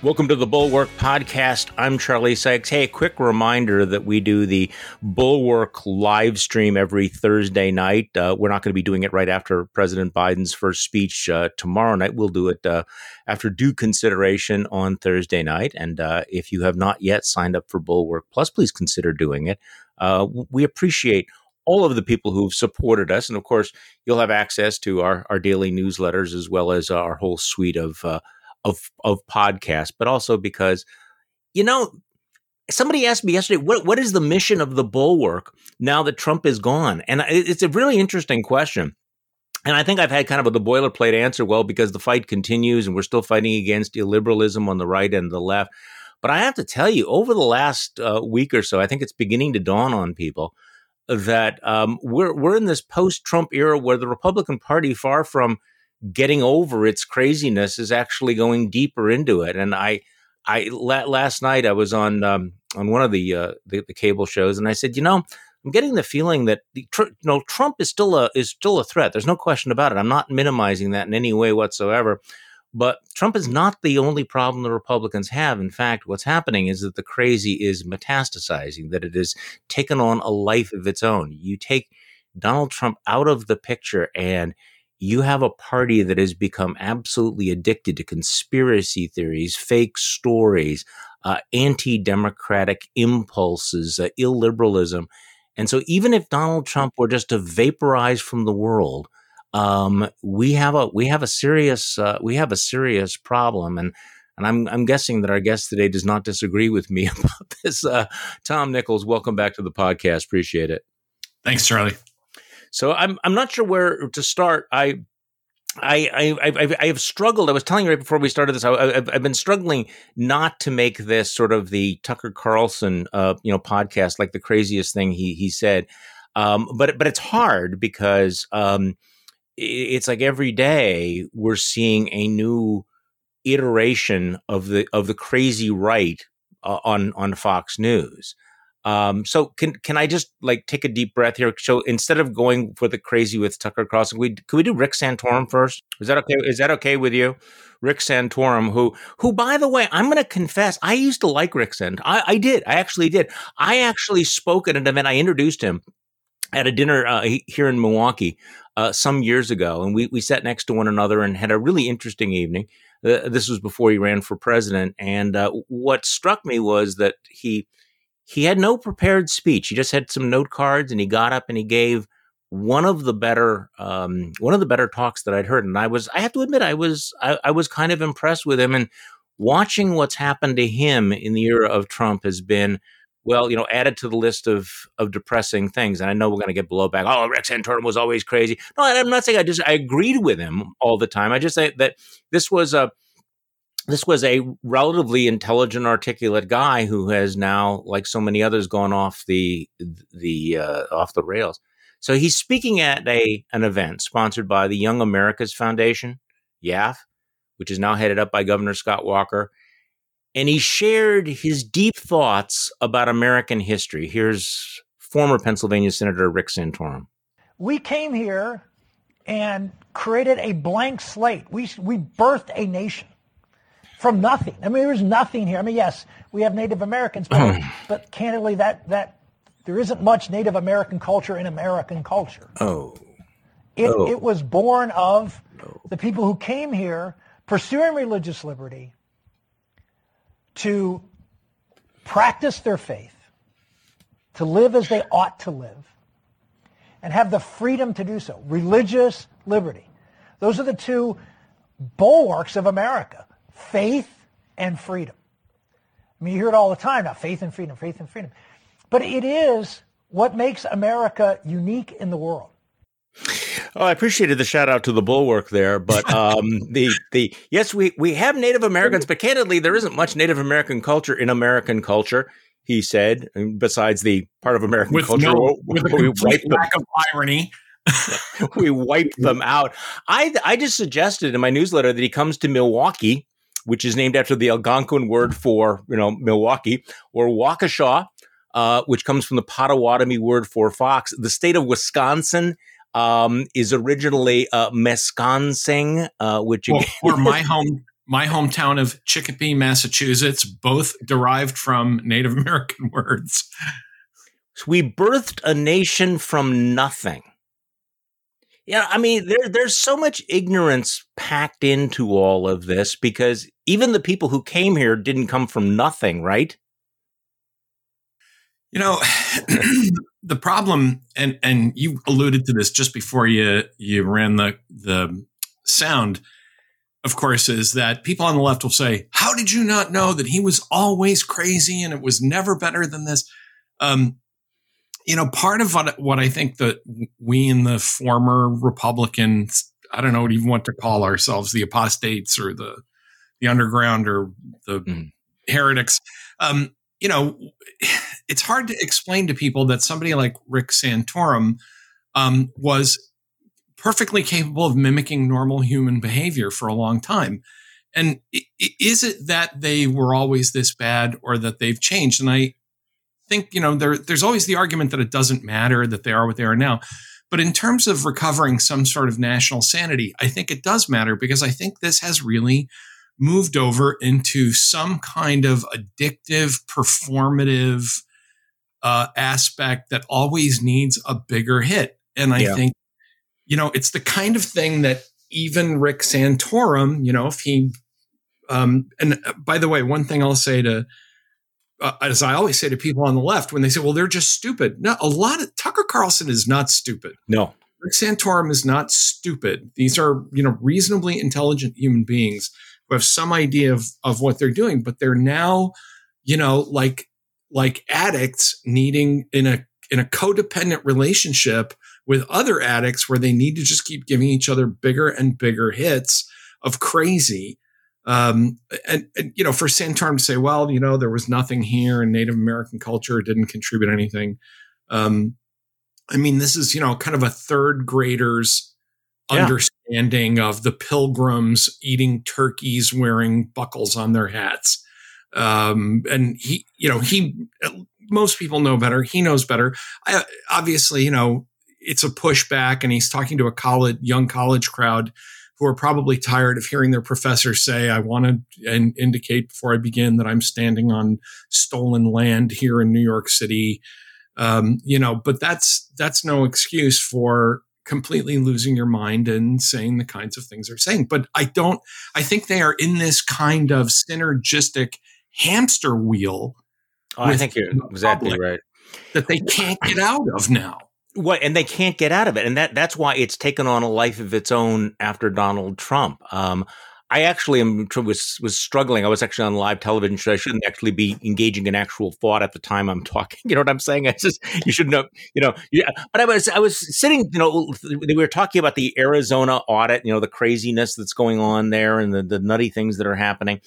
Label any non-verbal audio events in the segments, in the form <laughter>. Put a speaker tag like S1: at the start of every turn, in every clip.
S1: Welcome to the Bulwark Podcast. I'm Charlie Sykes. Hey, a quick reminder that we do the Bulwark live stream every Thursday night. Uh, we're not going to be doing it right after President Biden's first speech uh, tomorrow night. We'll do it uh, after due consideration on Thursday night. And uh, if you have not yet signed up for Bulwark Plus, please consider doing it. Uh, we appreciate all of the people who've supported us. And of course, you'll have access to our, our daily newsletters as well as our whole suite of uh, of of podcasts, but also because you know somebody asked me yesterday what what is the mission of the bulwark now that Trump is gone, and it's a really interesting question. And I think I've had kind of a, the boilerplate answer. Well, because the fight continues, and we're still fighting against illiberalism on the right and the left. But I have to tell you, over the last uh, week or so, I think it's beginning to dawn on people that um, we're we're in this post-Trump era where the Republican Party, far from getting over its craziness is actually going deeper into it. And I, I last night I was on um, on one of the, uh, the, the cable shows, and I said, you know, I'm getting the feeling that the, you know Trump is still a is still a threat. There's no question about it. I'm not minimizing that in any way whatsoever. But Trump is not the only problem the Republicans have. In fact, what's happening is that the crazy is metastasizing, that it has taken on a life of its own. You take Donald Trump out of the picture and you have a party that has become absolutely addicted to conspiracy theories, fake stories, uh, anti democratic impulses, uh, illiberalism. And so, even if Donald Trump were just to vaporize from the world, um, we have a we have a serious uh, we have a serious problem, and and I'm I'm guessing that our guest today does not disagree with me <laughs> about this. Uh, Tom Nichols, welcome back to the podcast. Appreciate it.
S2: Thanks, Charlie.
S1: So I'm I'm not sure where to start. I I, I, I, have struggled. I was telling you right before we started this. I, have I've been struggling not to make this sort of the Tucker Carlson, uh, you know, podcast like the craziest thing he he said. Um, but but it's hard because um, it's like every day we're seeing a new iteration of the of the crazy right uh, on on Fox News. Um, so can can I just like take a deep breath here? So instead of going for the crazy with Tucker Carlson, we could we do Rick Santorum first? Is that okay? Is that okay with you? Rick Santorum, who who by the way, I'm going to confess, I used to like Rick Sant. I, I did. I actually did. I actually spoke at an event. I introduced him at a dinner uh, here in Milwaukee uh, some years ago, and we we sat next to one another and had a really interesting evening. Uh, this was before he ran for president, and uh, what struck me was that he he had no prepared speech. He just had some note cards, and he got up and he gave one of the better um, one of the better talks that I'd heard. And I was I have to admit I was I, I was kind of impressed with him. And watching what's happened to him in the era of Trump has been well, you know, added to the list of of depressing things. And I know we're going to get blowback. Oh, Rick Santorum was always crazy. No, I'm not saying I just I agreed with him all the time. I just say that this was a this was a relatively intelligent, articulate guy who has now, like so many others, gone off the the uh, off the rails. So he's speaking at a an event sponsored by the Young America's Foundation, YAF, which is now headed up by Governor Scott Walker, and he shared his deep thoughts about American history. Here's former Pennsylvania Senator Rick Santorum.
S3: We came here and created a blank slate. We we birthed a nation from nothing. I mean, there's nothing here. I mean, yes, we have Native Americans, but, hmm. but candidly, that that there isn't much Native American culture in American culture.
S1: Oh,
S3: it oh. it was born of oh. the people who came here pursuing religious liberty to practice their faith, to live as they ought to live, and have the freedom to do so. Religious liberty. Those are the two bulwarks of America faith and freedom. I mean, you hear it all the time now faith and freedom, faith and freedom. But it is what makes America unique in the world.
S1: Oh, I appreciated the shout out to the bulwark there, but <laughs> um, the the yes, we we have Native Americans, but candidly, there isn't much Native American culture in American culture. He said, besides the part of American
S2: with
S1: culture
S2: no, with a complete lack of irony. <laughs>
S1: we wiped them out. I I just suggested in my newsletter that he comes to Milwaukee which is named after the Algonquin word for you know Milwaukee, or Waukesha, uh, which comes from the Potawatomi word for fox. The state of Wisconsin um, is originally uh, Mesconsing, uh, which
S2: or, or my <laughs> home my hometown of Chicopee, Massachusetts, both derived from Native American <laughs> words.
S1: We birthed a nation from nothing. Yeah, I mean, there, there's so much ignorance packed into all of this because even the people who came here didn't come from nothing, right?
S2: You know, <clears throat> the problem, and and you alluded to this just before you you ran the the sound, of course, is that people on the left will say, "How did you not know that he was always crazy and it was never better than this?" Um, you know, part of what, what I think that we in the former Republicans, I don't know what even want to call ourselves, the apostates or the the underground or the mm. heretics, um, you know, it's hard to explain to people that somebody like Rick Santorum um, was perfectly capable of mimicking normal human behavior for a long time. And is it that they were always this bad or that they've changed? And I think, you know, there, there's always the argument that it doesn't matter that they are what they are now. But in terms of recovering some sort of national sanity, I think it does matter because I think this has really moved over into some kind of addictive, performative uh, aspect that always needs a bigger hit. And I yeah. think, you know, it's the kind of thing that even Rick Santorum, you know, if he, um, and uh, by the way, one thing I'll say to uh, as I always say to people on the left when they say, well, they're just stupid. No, a lot of Tucker Carlson is not stupid.
S1: No.
S2: Rick Santorum is not stupid. These are, you know, reasonably intelligent human beings who have some idea of, of what they're doing, but they're now, you know, like like addicts needing in a in a codependent relationship with other addicts where they need to just keep giving each other bigger and bigger hits of crazy um, and, and, you know, for Santorum to say, well, you know, there was nothing here in Native American culture didn't contribute anything. Um, I mean, this is, you know, kind of a third grader's yeah. understanding of the pilgrims eating turkeys, wearing buckles on their hats. Um, and he, you know, he, most people know better. He knows better. I, obviously, you know, it's a pushback and he's talking to a college, young college crowd who are probably tired of hearing their professor say, I want to in- indicate before I begin that I'm standing on stolen land here in New York City. Um, you know, but that's, that's no excuse for completely losing your mind and saying the kinds of things they're saying. But I don't, I think they are in this kind of synergistic hamster wheel.
S1: Oh, I think you're exactly right.
S2: That they can't get out of now.
S1: What and they can't get out of it, and that that's why it's taken on a life of its own after Donald Trump. Um, I actually am, was was struggling. I was actually on live television, so I shouldn't actually be engaging in actual thought at the time I'm <laughs> talking. You know what I'm saying? I just you should know. You know, yeah. But I was I was sitting. You know, we were talking about the Arizona audit. You know, the craziness that's going on there and the the nutty things that are happening.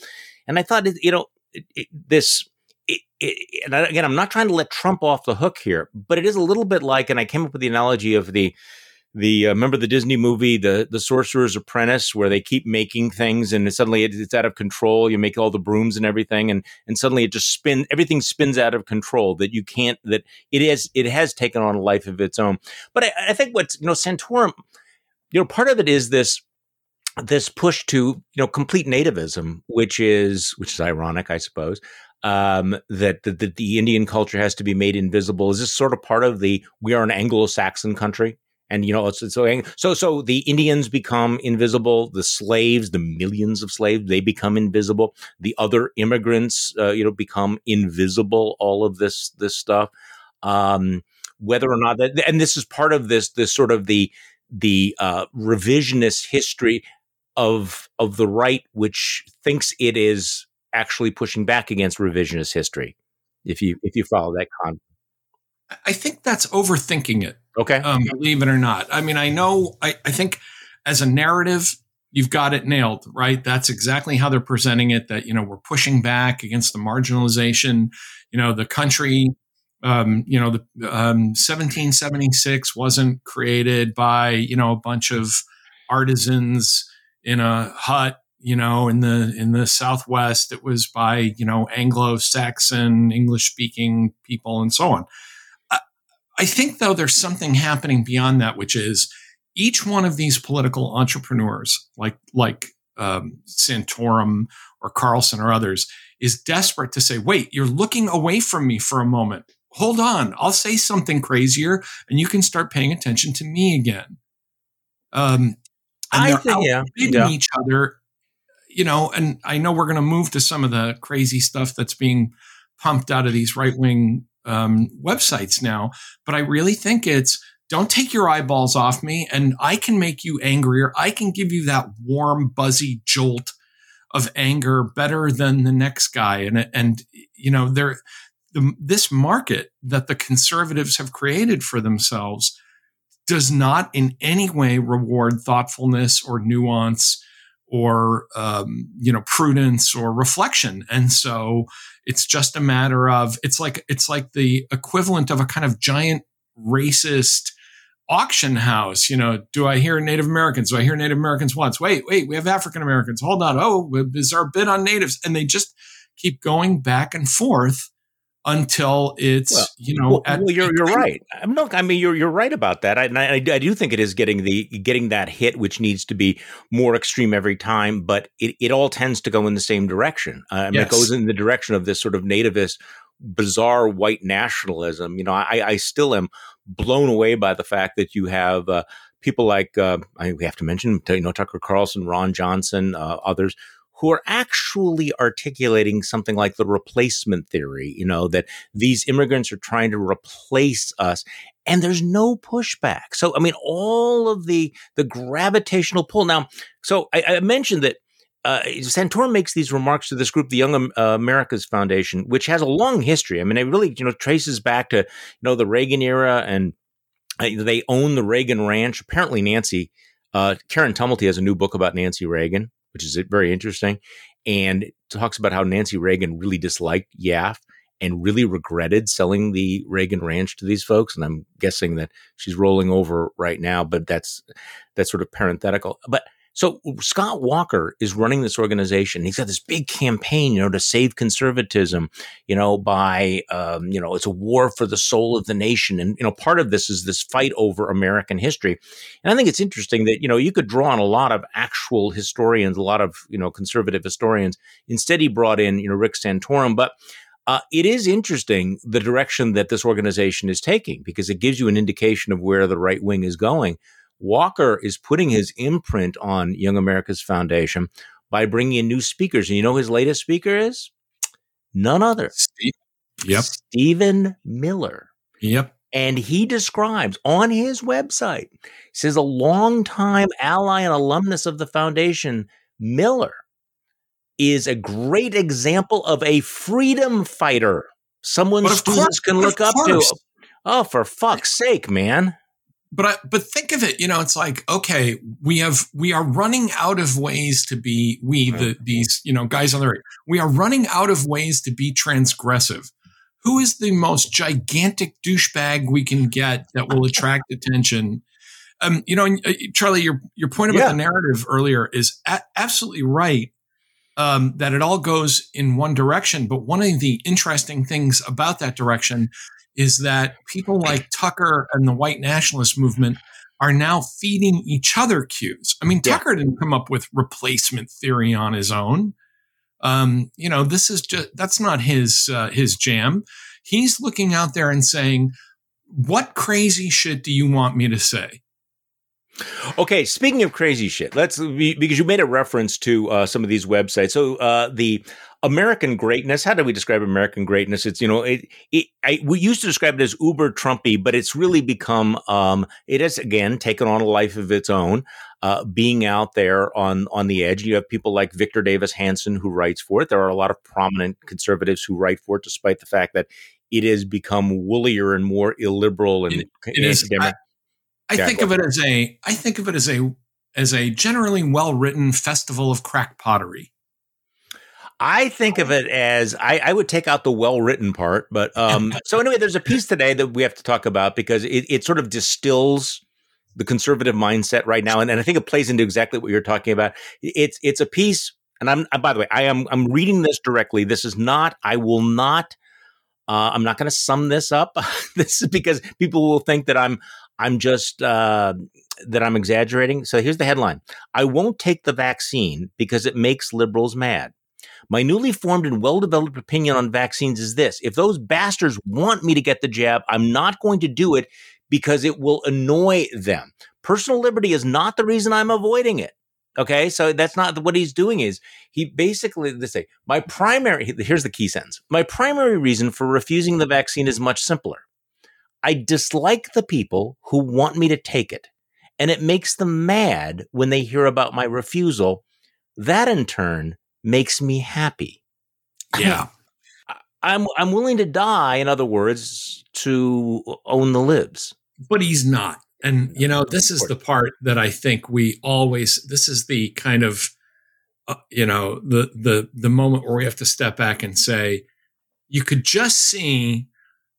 S1: And I thought, you know, it, it, this it, it, and again, I'm not trying to let Trump off the hook here, but it is a little bit like, and I came up with the analogy of the the uh, remember the Disney movie the the Sorcerer's Apprentice where they keep making things and suddenly it, it's out of control. You make all the brooms and everything, and and suddenly it just spin everything spins out of control. That you can't that it is it has taken on a life of its own. But I, I think what's you know Santorum, you know, part of it is this this push to you know complete nativism, which is which is ironic, I suppose um, that, that, that the Indian culture has to be made invisible? Is this sort of part of the we are an Anglo-Saxon country? And you know, it's, it's so so so the Indians become invisible. The slaves, the millions of slaves, they become invisible. The other immigrants, uh, you know, become invisible. All of this this stuff, um, whether or not that, and this is part of this this sort of the the uh, revisionist history of of the right, which thinks it is actually pushing back against revisionist history. If you if you follow that con,
S2: I think that's overthinking it.
S1: Okay,
S2: um, believe it or not. I mean, I know. I, I think as a narrative, you've got it nailed, right? That's exactly how they're presenting it. That you know we're pushing back against the marginalization. You know, the country. Um, you know, the um, 1776 wasn't created by you know a bunch of artisans in a hut you know in the in the southwest it was by you know anglo-saxon english speaking people and so on I, I think though there's something happening beyond that which is each one of these political entrepreneurs like like um, Santorum or Carlson or others, is desperate to say, wait, you're looking away from me for a moment. Hold on, I'll say something crazier and you can start paying attention to me again. Um, and I think, yeah, yeah. each other, you know, and I know we're going to move to some of the crazy stuff that's being pumped out of these right wing um, websites now, but I really think it's don't take your eyeballs off me and I can make you angrier. I can give you that warm, buzzy jolt of anger better than the next guy. And, and, you know, there, the, this market that the conservatives have created for themselves does not in any way reward thoughtfulness or nuance or um, you know prudence or reflection and so it's just a matter of it's like it's like the equivalent of a kind of giant racist auction house. You know, do I hear Native Americans? Do I hear Native Americans once? Wait, wait, we have African Americans. Hold on. Oh, is our bid on natives? And they just keep going back and forth until it's well, you know.
S1: Well, well you're you're right. I'm not. I mean, you're you're right about that. I, I, I do think it is getting the getting that hit, which needs to be more extreme every time. But it, it all tends to go in the same direction. Uh, I mean, yes. it goes in the direction of this sort of nativist bizarre white nationalism. You know, I, I still am blown away by the fact that you have uh, people like uh, I we have to mention, you know, Tucker Carlson, Ron Johnson, uh, others who are actually articulating something like the replacement theory. You know that these immigrants are trying to replace us. And there's no pushback. So, I mean, all of the the gravitational pull. Now, so I, I mentioned that uh, Santorum makes these remarks to this group, the Young uh, Americas Foundation, which has a long history. I mean, it really you know traces back to you know the Reagan era, and uh, they own the Reagan Ranch. Apparently, Nancy uh, Karen Tumulty has a new book about Nancy Reagan, which is it very interesting, and talks about how Nancy Reagan really disliked YAF and really regretted selling the Reagan Ranch to these folks. And I'm guessing that she's rolling over right now, but that's that's sort of parenthetical, but so Scott Walker is running this organization. He's got this big campaign, you know, to save conservatism, you know, by, um, you know, it's a war for the soul of the nation. And, you know, part of this is this fight over American history. And I think it's interesting that, you know, you could draw on a lot of actual historians, a lot of, you know, conservative historians. Instead, he brought in, you know, Rick Santorum. But uh, it is interesting the direction that this organization is taking because it gives you an indication of where the right wing is going. Walker is putting his imprint on Young America's Foundation by bringing in new speakers. And you know his latest speaker is? None other.
S2: Steve. Yep.
S1: Stephen Miller.
S2: Yep.
S1: And he describes on his website, says a longtime ally and alumnus of the foundation, Miller, is a great example of a freedom fighter. Someone students course, can look up to. Oh, for fuck's sake, man
S2: but I, but think of it, you know, it's like, okay, we have, we are running out of ways to be, we, the, these, you know, guys on the right, we are running out of ways to be transgressive. Who is the most gigantic douchebag we can get that will attract <laughs> attention? Um, you know, uh, Charlie, your, your point about yeah. the narrative earlier is a- absolutely right. Um, that it all goes in one direction. But one of the interesting things about that direction is that people like Tucker and the white nationalist movement are now feeding each other cues. I mean, yeah. Tucker didn't come up with replacement theory on his own. Um, you know, this is just that's not his uh, his jam. He's looking out there and saying, "What crazy shit do you want me to say?"
S1: Okay, speaking of crazy shit, let's because you made a reference to uh, some of these websites. So uh, the American greatness. How do we describe American greatness? It's you know, it, it I, we used to describe it as uber Trumpy, but it's really become um, it has again taken on a life of its own. Uh, being out there on on the edge, you have people like Victor Davis Hanson who writes for it. There are a lot of prominent conservatives who write for it, despite the fact that it has become woollier and more illiberal and
S2: it, it is. I, I yeah, think of it as a I think of it as a as a generally well written festival of crack pottery.
S1: I think of it as I, I would take out the well written part, but um, <laughs> so anyway, there's a piece today that we have to talk about because it, it sort of distills the conservative mindset right now, and, and I think it plays into exactly what you're talking about. It's it's a piece, and I'm by the way, I am I'm reading this directly. This is not. I will not. Uh, I'm not going to sum this up. <laughs> this is because people will think that I'm I'm just uh, that I'm exaggerating. So here's the headline I won't take the vaccine because it makes liberals mad. My newly formed and well developed opinion on vaccines is this if those bastards want me to get the jab, I'm not going to do it because it will annoy them. Personal liberty is not the reason I'm avoiding it. Okay, so that's not what he's doing. Is he basically they say my primary? Here's the key sentence: My primary reason for refusing the vaccine is much simpler. I dislike the people who want me to take it, and it makes them mad when they hear about my refusal. That in turn makes me happy. <laughs>
S2: Yeah.
S1: I'm I'm willing to die, in other words, to own the libs.
S2: But he's not. And you know, this is the part that I think we always this is the kind of uh, you know, the the the moment where we have to step back and say you could just see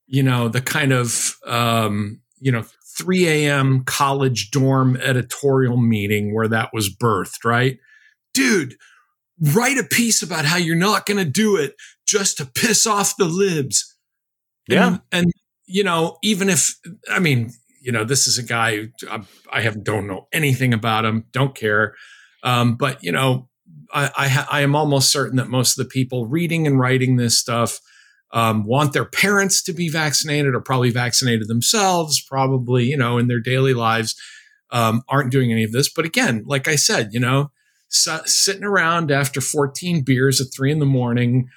S2: you know, the kind of um, you know, 3 a.m. college dorm editorial meeting where that was birthed, right? Dude, write a piece about how you're not going to do it just to piss off the libs.
S1: Yeah.
S2: And, and, you know, even if, I mean, you know, this is a guy I, I have don't know anything about him, don't care. Um, but you know, I, I, I, am almost certain that most of the people reading and writing this stuff um, want their parents to be vaccinated or probably vaccinated themselves, probably, you know, in their daily lives, um, aren't doing any of this. But again, like I said, you know, sitting around after 14 beers at three in the morning,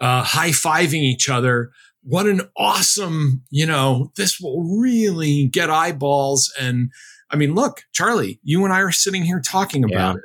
S2: uh, high fiving each other. What an awesome, you know, this will really get eyeballs. And I mean, look, Charlie, you and I are sitting here talking about yeah. it.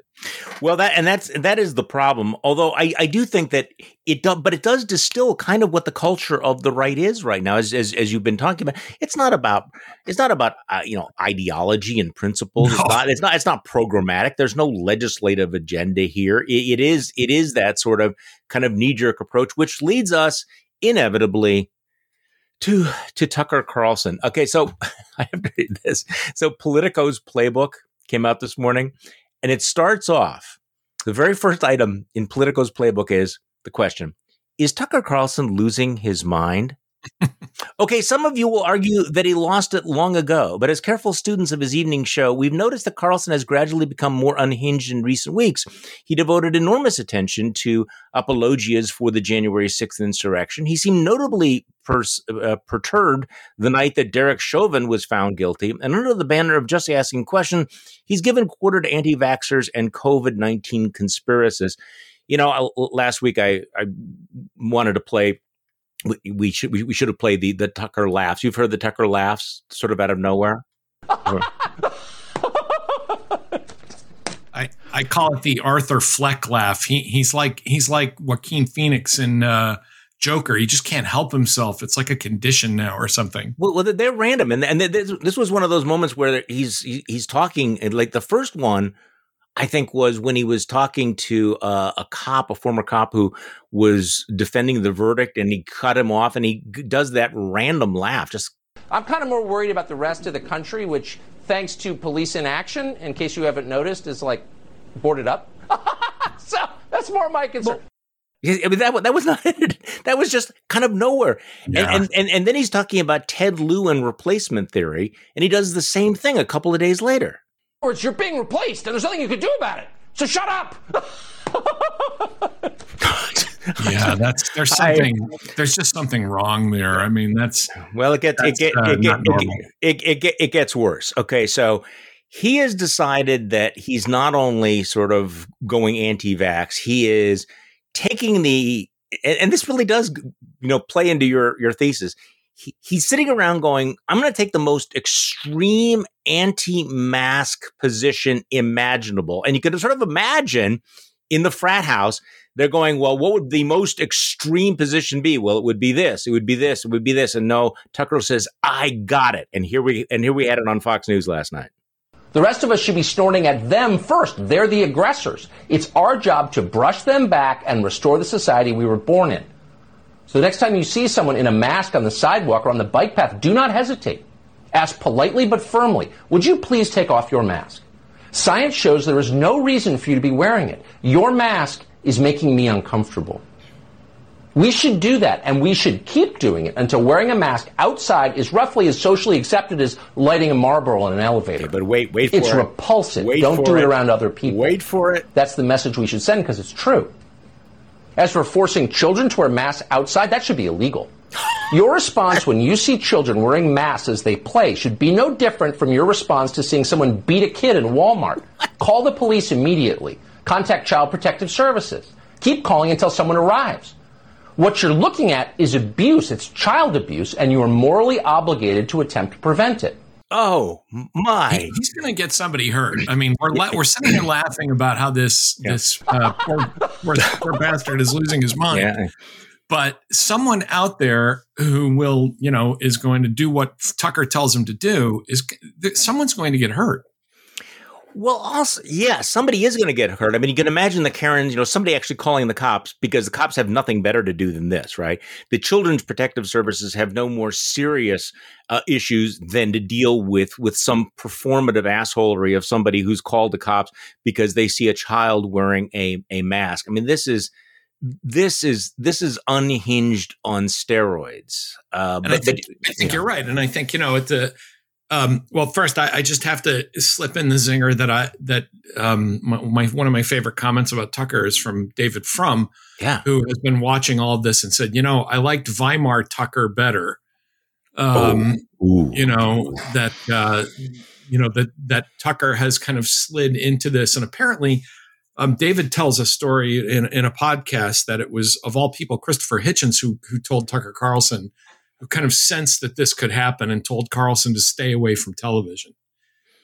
S1: Well, that and that's that is the problem. Although I, I do think that it does, but it does distill kind of what the culture of the right is right now. As as, as you've been talking about, it's not about it's not about uh, you know ideology and principles. No. It's not it's not it's not programmatic. There's no legislative agenda here. It, it is it is that sort of kind of knee jerk approach, which leads us inevitably to to Tucker Carlson. Okay, so <laughs> I have to read this. So Politico's playbook came out this morning. And it starts off the very first item in Politico's playbook is the question Is Tucker Carlson losing his mind? Okay, some of you will argue that he lost it long ago, but as careful students of his evening show, we've noticed that Carlson has gradually become more unhinged in recent weeks. He devoted enormous attention to apologias for the January 6th insurrection. He seemed notably pers- uh, perturbed the night that Derek Chauvin was found guilty. And under the banner of just asking question, he's given quarter to anti vaxxers and COVID 19 conspiracists. You know, last week I, I wanted to play we, we should we, we should have played the the Tucker laughs. You've heard the Tucker laughs sort of out of nowhere.
S2: I I call it the Arthur Fleck laugh. He he's like he's like Joaquin Phoenix in uh, Joker. He just can't help himself. It's like a condition now or something.
S1: Well, well they're random, and and this, this was one of those moments where he's he's talking like the first one I think was when he was talking to uh, a cop, a former cop who was defending the verdict, and he cut him off, and he does that random laugh. Just
S4: I'm kind of more worried about the rest of the country, which, thanks to police inaction, in case you haven't noticed, is like boarded up. <laughs> so that's more my concern.
S1: Well, I mean, that, that was not <laughs> it. That was just kind of nowhere. Yeah. And, and, and, and then he's talking about Ted Lieu and replacement theory, and he does the same thing a couple of days later
S4: words, you're being replaced, and there's nothing you can do about it. So shut up. <laughs>
S2: yeah, that's there's something I, there's just something wrong there. I mean, that's
S1: well, it gets it, get, uh, it, get, it, it, it, it gets worse. Okay, so he has decided that he's not only sort of going anti-vax, he is taking the and, and this really does you know play into your your thesis he, he's sitting around going, I'm going to take the most extreme anti mask position imaginable. And you can sort of imagine in the frat house, they're going, well, what would the most extreme position be? Well, it would be this, it would be this, it would be this. And no, Tucker says, I got it. And here we and here we had it on Fox News last night.
S4: The rest of us should be snorting at them first. They're the aggressors. It's our job to brush them back and restore the society we were born in. So the next time you see someone in a mask on the sidewalk or on the bike path, do not hesitate. Ask politely but firmly, would you please take off your mask? Science shows there is no reason for you to be wearing it. Your mask is making me uncomfortable. We should do that, and we should keep doing it until wearing a mask outside is roughly as socially accepted as lighting a Marlboro in an elevator.
S1: Okay, but wait, wait for
S4: it's
S1: it.
S4: repulsive.
S1: Wait
S4: Don't do it
S1: it.
S4: around other people.
S1: Wait for it.
S4: That's the message we should send because it's true. As for forcing children to wear masks outside, that should be illegal. Your response when you see children wearing masks as they play should be no different from your response to seeing someone beat a kid in Walmart. Call the police immediately. Contact Child Protective Services. Keep calling until someone arrives. What you're looking at is abuse. It's child abuse, and you are morally obligated to attempt to prevent it.
S1: Oh my!
S2: He's going to get somebody hurt. I mean, we're la- we're sitting here laughing about how this
S1: Yeah.
S2: this uh, poor, poor, poor bastard is losing his mind.
S1: Yeah.
S2: But someone out there who will, you know, is going to do what Tucker tells him to do is someone's going to get hurt.
S1: Well, also, yeah, somebody is going to get hurt. I mean, you can imagine the Karens, you know, somebody actually calling the cops because the cops have nothing better to do than this, right? The Children's Protective Services have no more serious uh, issues than to deal with with some performative assholery of somebody who's called the cops because they see a child wearing a a mask. I mean, this is this is this is unhinged on steroids. Uh,
S2: And I think, I think you're right. And I think, you know, at the, um, well, first, I, I just have to slip in the zinger that I, that um, my, my, one of my favorite comments about Tucker is from David Frum,
S1: yeah,
S2: who has been watching all of this and said, you know, I liked Weimar Tucker better. Um,
S1: Ooh.
S2: you know, that, uh, you know, that, that Tucker has kind of slid into this. And apparently, um, David tells a story in, in a podcast that it was, of all people, Christopher Hitchens who, who told Tucker Carlson, who kind of sensed that this could happen and told Carlson to stay away from television.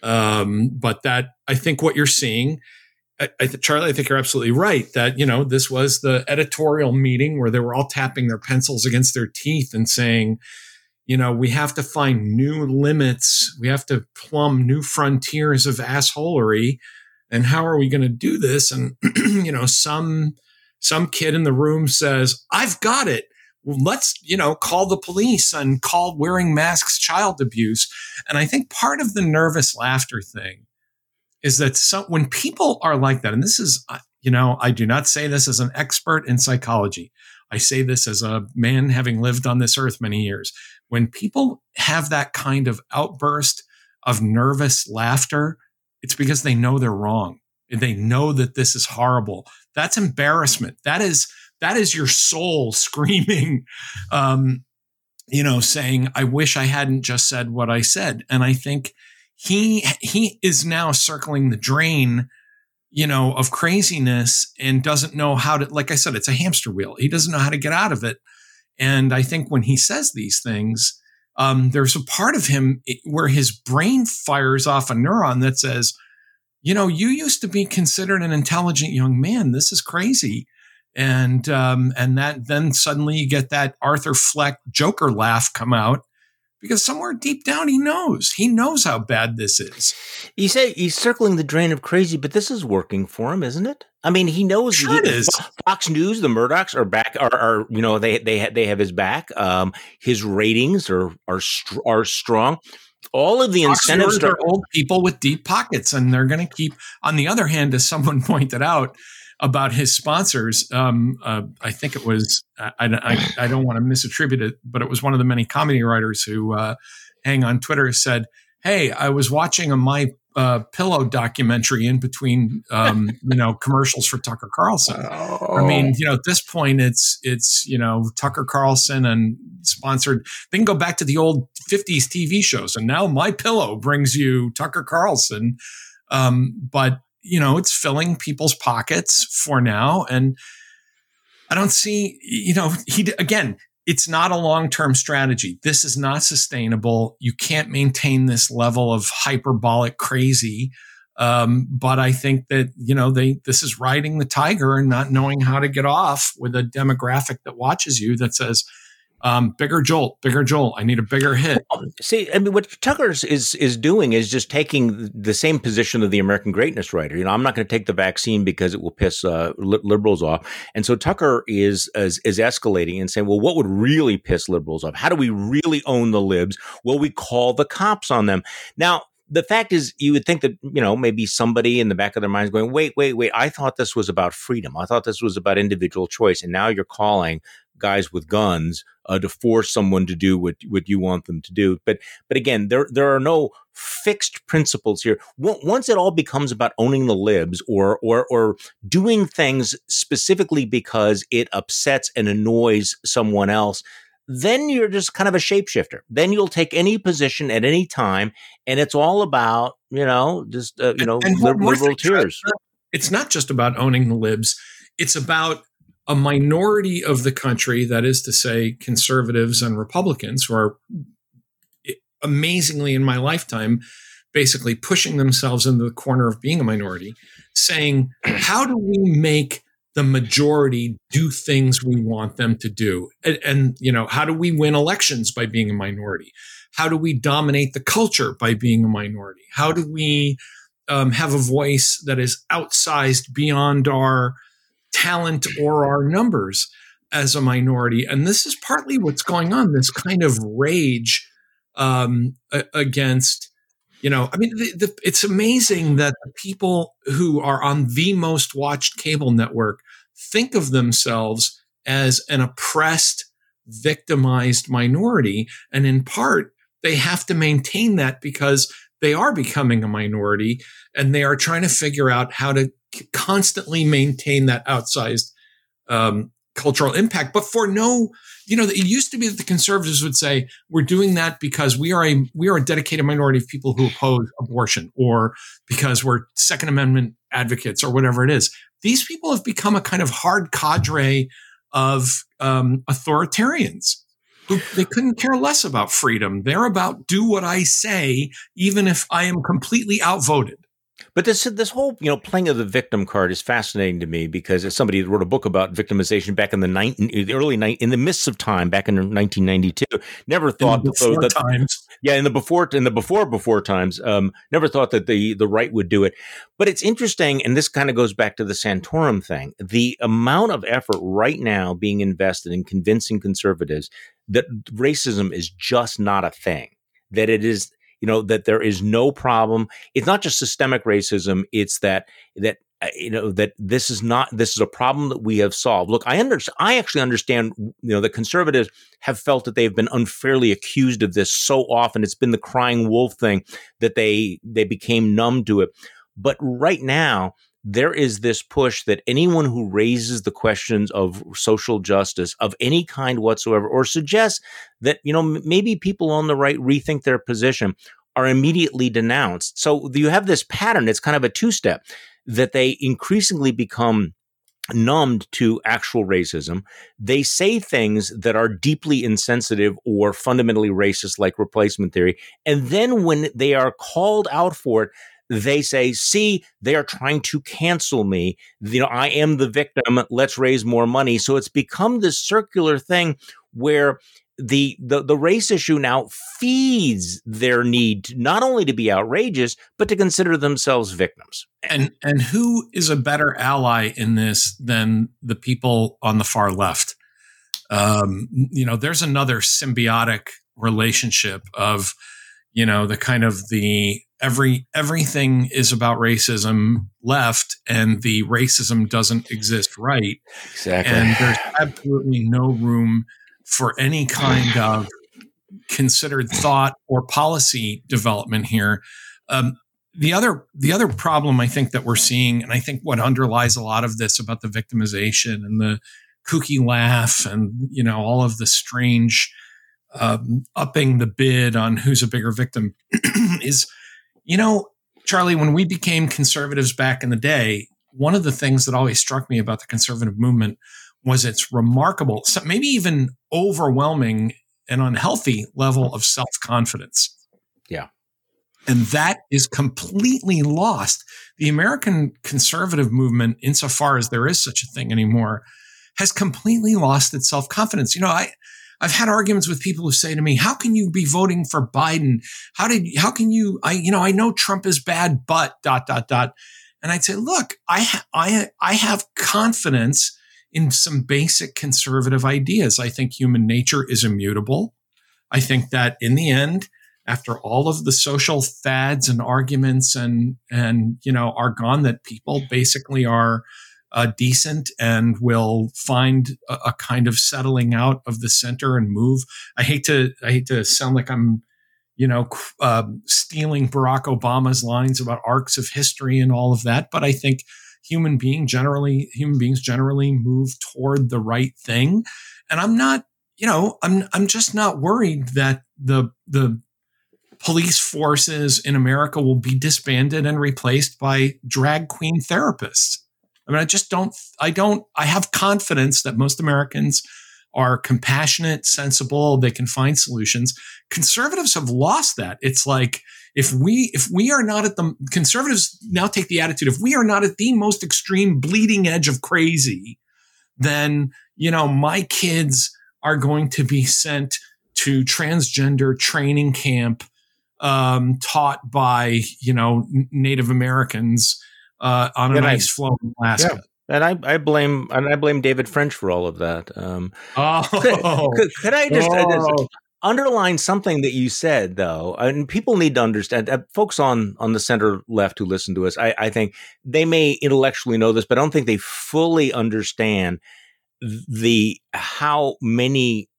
S2: Um, but that, I think what you're seeing, I, I Charlie, I think you're absolutely right that, you know, this was the editorial meeting where they were all tapping their pencils against their teeth and saying, you know, we have to find new limits. We have to plumb new frontiers of assholery. And how are we going to do this? And, <clears throat> you know, some, some kid in the room says, I've got it. Let's, you know, call the police and call wearing masks child abuse. And I think part of the nervous laughter thing is that some, when people are like that, and this is, uh, you know, I do not say this as an expert in psychology. I say this as a man having lived on this earth many years. When people have that kind of outburst of nervous laughter, it's because they know they're wrong. and They know that this is horrible. That's embarrassment. That is that is your soul <laughs> screaming, um, you know, saying, "I wish I hadn't just said what I said." And I think he he is now circling the drain, you know, of craziness and doesn't know how to. Like I said, it's a hamster wheel. He doesn't know how to get out of it. And I think when he says these things, um, there's a part of him where his brain fires off a neuron that says, you know, you used to be considered an intelligent young man. This is crazy. And, um, and that then suddenly you get that Arthur Fleck Joker laugh come out because somewhere deep down he knows, he knows how bad this is.
S1: You say he's circling the drain of crazy, but this is working for him, isn't it? I mean, he knows
S2: Sure
S1: he-
S2: is.
S1: Fox News, the Murdochs are back. Are, are you know they they they have his back. Um, his ratings are are are strong. All of the
S2: Fox
S1: incentives are
S2: old people with deep pockets, and they're going to keep. On the other hand, as someone <laughs> pointed out about his sponsors, um, uh, I think it was I, I, I don't want to misattribute it, but it was one of the many comedy writers who uh, hang on Twitter said, "Hey, I was watching a my uh, pillow documentary in between, um, <laughs> you know, commercials for Tucker Carlson." I mean, you know, at this point, it's it's you know Tucker Carlson and sponsored. They can go back to the old '50s TV shows, and now My Pillow brings you Tucker Carlson. Um, but you know, it's filling people's pockets for now, and I don't see. You know, he again. It's not a long term strategy. This is not sustainable. You can't maintain this level of hyperbolic crazy. Um, but I think that you know they this is riding the tiger and not knowing how to get off with a demographic that watches you that says um, bigger jolt, bigger jolt. I need a bigger hit.
S1: See, I mean, what Tucker is is doing is just taking the same position of the American greatness writer. You know, I'm not going to take the vaccine because it will piss uh, li- liberals off, and so Tucker is, is is escalating and saying, well, what would really piss liberals off? How do we really own the libs? Well, we call the cops on them. Now, the fact is, you would think that, you know, maybe somebody in the back of their mind is going, wait, wait, wait, I thought this was about freedom. I thought this was about individual choice. And now you're calling guys with guns uh, to force someone to do what, what you want them to do. But, but again, there, there are no fixed principles here. Once it all becomes about owning the libs or, or, or doing things specifically because it upsets and annoys someone else, then you're just kind of a shapeshifter. Then you'll take any position at any time, and it's all about you know just uh, you know and, and liberal tears.
S2: It's not just about owning the libs. It's about a minority of the country, that is to say, conservatives and Republicans, who are amazingly in my lifetime basically pushing themselves into the corner of being a minority, saying, <clears throat> how do we make the majority do things we want them to do. And, and, you know, how do we win elections by being a minority? How do we dominate the culture by being a minority? How do we um, have a voice that is outsized beyond our talent or our numbers as a minority? And this is partly what's going on. This kind of rage um, against you know i mean the, the, it's amazing that the people who are on the most watched cable network think of themselves as an oppressed victimized minority and in part they have to maintain that because they are becoming a minority and they are trying to figure out how to constantly maintain that outsized um, cultural impact, but for no, you know, it used to be that the conservatives would say, we're doing that because we are a, we are a dedicated minority of people who oppose abortion or because we're second amendment advocates or whatever it is. These people have become a kind of hard cadre of um, authoritarians they couldn't care less about freedom. They're about do what I say, even if I am completely outvoted.
S1: But this this whole you know playing of the victim card is fascinating to me because as somebody wrote a book about victimization back in the, 19, the early night in the midst of time back in 1992, never thought
S2: before that, times.
S1: Yeah, in the before in the before before times, um, never thought that the the right would do it. But it's interesting, and this kind of goes back to the Santorum thing. The amount of effort right now being invested in convincing conservatives that racism is just not a thing that it is you know that there is no problem. It's not just systemic racism it's that that uh, you know that this is not this is a problem that we have solved. Look i understand i actually understand you know the conservatives have felt that they've been unfairly accused of this so often. It's been the crying wolf thing that they they became numb to it. But right now there is this push that anyone who raises the questions of social justice of any kind whatsoever or suggests that you know maybe people on the right rethink their position are immediately denounced so you have this pattern it's kind of a two step that they increasingly become numbed to actual racism. They say things that are deeply insensitive or fundamentally racist, like replacement theory. And then when they are called out for it, they say, see, they are trying to cancel me. You know, I am the victim. Let's raise more money. So it's become this circular thing where the, the the race issue now feeds their need not only to be outrageous but to consider themselves victims.
S2: And and who is a better ally in this than the people on the far left? Um, you know, there's another symbiotic relationship of you know the kind of the every everything is about racism left and the racism doesn't exist right.
S1: Exactly.
S2: And there's absolutely no room for any kind of considered thought or policy development here. Um, the other the other problem i think that we're seeing and i think what underlies a lot of this about the victimization and the kooky laugh and you know all of the strange um, upping the bid on who's a bigger victim <clears throat> is you know, Charlie, when we became conservatives back in the day, one of the things that always struck me about the conservative movement was its remarkable, maybe even overwhelming and unhealthy level of self confidence.
S1: Yeah.
S2: And that is completely lost. The American conservative movement, insofar as there is such a thing anymore, has completely lost its self confidence. You know, I, I've had arguments with people who say to me, "How can you be voting for Biden? How did how can you I you know, I know Trump is bad, but dot dot dot." And I'd say, "Look, I I I have confidence in some basic conservative ideas. I think human nature is immutable. I think that in the end, after all of the social fads and arguments and and you know are gone that people basically are uh, decent and will find a, a, kind of settling out of the center and move. I hate to I hate to sound like I'm you know uh, stealing Barack Obama's lines about arcs of history and all of that, but I think human being generally human beings generally move toward the right thing, and I'm not you know I'm I'm just not worried that the the police forces in America will be disbanded and replaced by drag queen therapists. I mean, I just don't, I don't, I have confidence that most Americans are compassionate, sensible, they can find solutions. Conservatives have lost that. It's like, if we, if we are not at the, conservatives now take the attitude, if we are not at the most extreme bleeding edge of crazy, then, you know, my kids are going to be sent to transgender training camp um, taught by you know Native Americans uh, on an ice floe in Alaska.
S1: Yeah. And I, I blame and I blame David French for all of that. Um,
S2: oh,
S1: could, could, could I just, oh. just, underline something that you said though? And people need to understand. Uh, folks on on the center left who listen to us, I, I think they may intellectually know this, but I don't think they fully understand the how many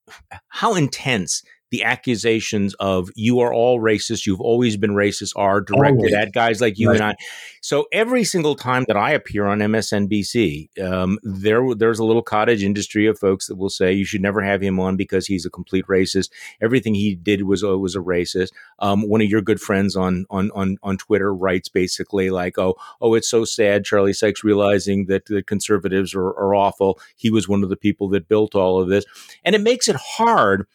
S1: how intense the accusations of you are all racist, you've always been racist are directed always. at guys like you right. and I. So every single time that I appear on MSNBC, um, there there's a little cottage industry of folks that will say you should never have him on because he's a complete racist. Everything he did was uh, was a racist. Um, one of your good friends on on on on Twitter writes basically like, oh oh, it's so sad Charlie Sykes realizing that the conservatives are, are awful. He was one of the people that built all of this, and it makes it hard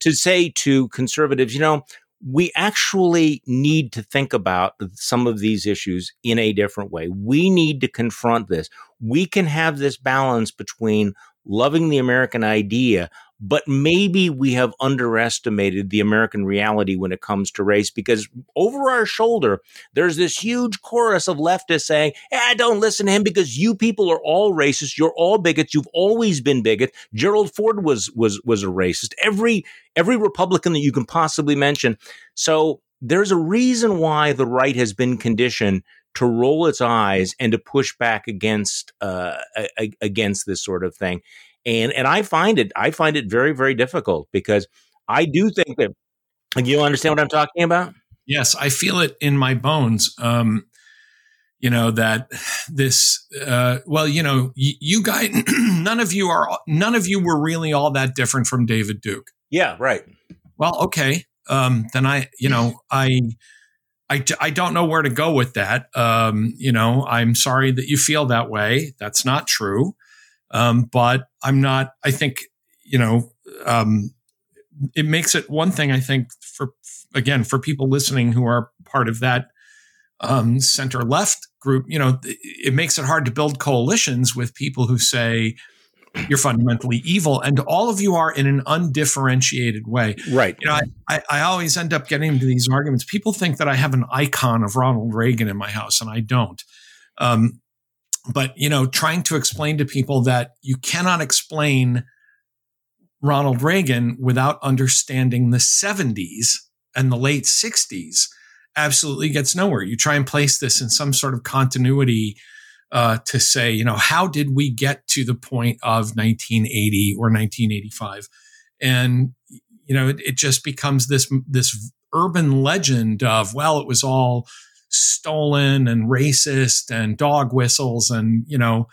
S1: to say to conservatives, you know, we actually need to think about some of these issues in a different way. We need to confront this. We can have this balance between loving the American idea, but maybe we have underestimated the American reality when it comes to race because over our shoulder, there's this huge chorus of leftists saying, eh, don't listen to him because you people are all racist. You're all bigots. You've always been bigots. Gerald Ford was, was, was a racist. Every, every Republican that you can possibly mention. So there's a reason why the right has been conditioned to roll its eyes and to push back against uh, against this sort of thing and and I find it I find it very very difficult because I do think that you understand what I'm talking about.
S2: Yes, I feel it in my bones. Um, you know that this uh, well you know y- you guys <clears throat> none of you are none of you were really all that different from david duke
S1: yeah right
S2: well okay um, then i you know i I, I don't know where to go with that. Um, you know, I'm sorry that you feel that way. That's not true. Um, but I'm not, I think, you know, um, it makes it one thing, I think, for, again, for people listening who are part of that um, center left group, you know, it makes it hard to build coalitions with people who say, you're fundamentally evil, and all of you are in an undifferentiated way.
S1: Right.
S2: You know, I, I, always end up getting into these arguments. People think that I have an icon of Ronald Reagan in my house, and I don't. Um, but you know trying to explain to people that you cannot explain Ronald Reagan without understanding the 70s and the late 60s absolutely gets nowhere. You try and place this in some sort of continuity uh, to say, you know, how did we get to the point of 1980 or 1985? And you know, it, it just becomes this this urban legend of well, it was all stolen and racist and dog whistles and you know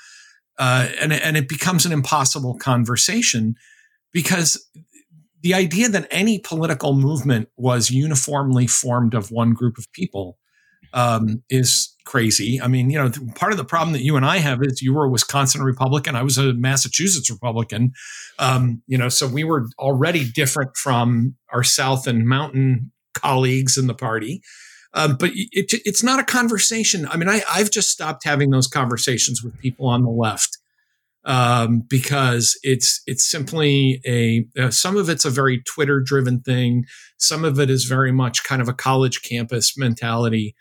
S2: uh, and and it becomes an impossible conversation because the idea that any political movement was uniformly formed of one group of people um, is crazy. I mean, you know, part of the problem that you and I have is you were a Wisconsin Republican, I was a Massachusetts Republican. Um, you know, so we were already different from our South and Mountain colleagues in the party. Um, but it, it's not a conversation. I mean, I, I've just stopped having those conversations with people on the left um, because it's it's simply a uh, some of it's a very Twitter driven thing. Some of it is very much kind of a college campus mentality.